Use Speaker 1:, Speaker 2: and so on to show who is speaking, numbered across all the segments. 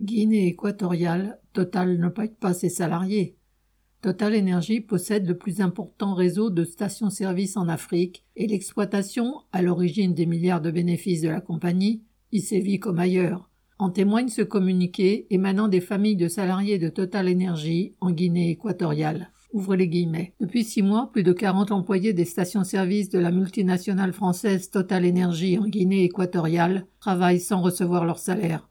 Speaker 1: Guinée équatoriale, Total ne paye pas ses salariés. Total Energy possède le plus important réseau de stations-service en Afrique et l'exploitation, à l'origine des milliards de bénéfices de la compagnie, y sévit comme ailleurs. En témoigne ce communiqué émanant des familles de salariés de Total Energy en Guinée équatoriale. Ouvre les guillemets. Depuis six mois, plus de 40 employés des stations-service de la multinationale française Total Energy en Guinée équatoriale travaillent sans recevoir leur salaire.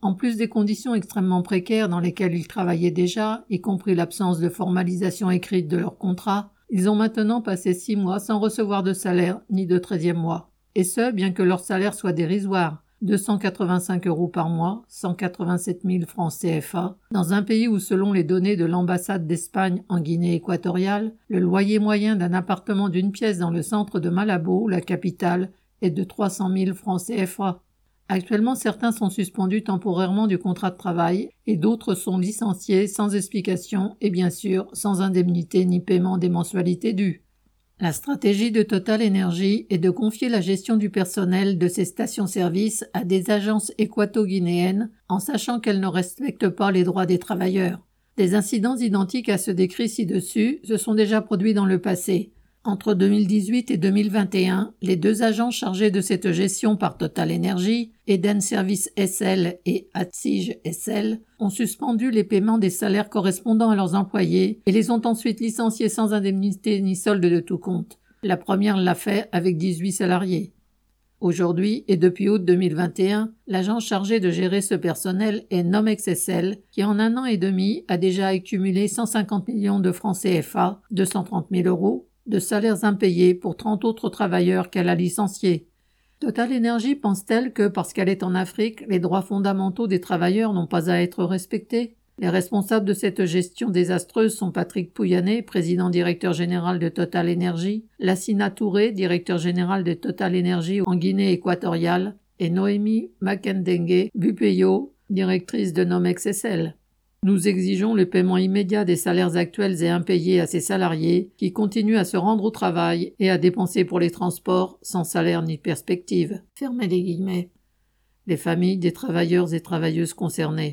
Speaker 1: En plus des conditions extrêmement précaires dans lesquelles ils travaillaient déjà, y compris l'absence de formalisation écrite de leur contrat, ils ont maintenant passé six mois sans recevoir de salaire ni de treizième mois. Et ce, bien que leur salaire soit dérisoire, 285 euros par mois, 187 000 francs CFA, dans un pays où, selon les données de l'ambassade d'Espagne en Guinée équatoriale, le loyer moyen d'un appartement d'une pièce dans le centre de Malabo, la capitale, est de 300 000 francs CFA. Actuellement, certains sont suspendus temporairement du contrat de travail et d'autres sont licenciés sans explication et bien sûr sans indemnité ni paiement des mensualités dues. La stratégie de Total Energy est de confier la gestion du personnel de ces stations-service à des agences équato-guinéennes en sachant qu'elles ne respectent pas les droits des travailleurs. Des incidents identiques à ceux décrits ci-dessus se sont déjà produits dans le passé. Entre 2018 et 2021, les deux agents chargés de cette gestion par Total Energy, Eden Service SL et Atsige SL, ont suspendu les paiements des salaires correspondant à leurs employés et les ont ensuite licenciés sans indemnité ni solde de tout compte. La première l'a fait avec 18 salariés. Aujourd'hui et depuis août 2021, l'agent chargé de gérer ce personnel est Nomex SL, qui en un an et demi a déjà accumulé 150 millions de francs CFA, 230 000 euros, de salaires impayés pour 30 autres travailleurs qu'elle a licenciés. Total Energy pense-t-elle que parce qu'elle est en Afrique, les droits fondamentaux des travailleurs n'ont pas à être respectés? Les responsables de cette gestion désastreuse sont Patrick Pouyanné, président directeur général de Total Energy, Lassina Touré, directeur général de Total Energy en Guinée équatoriale, et Noémie Makendengue Bupeyo, directrice de Nomex SL. Nous exigeons le paiement immédiat des salaires actuels et impayés à ces salariés qui continuent à se rendre au travail et à dépenser pour les transports sans salaire ni perspective. Fermez les guillemets. Les familles des travailleurs et travailleuses concernés.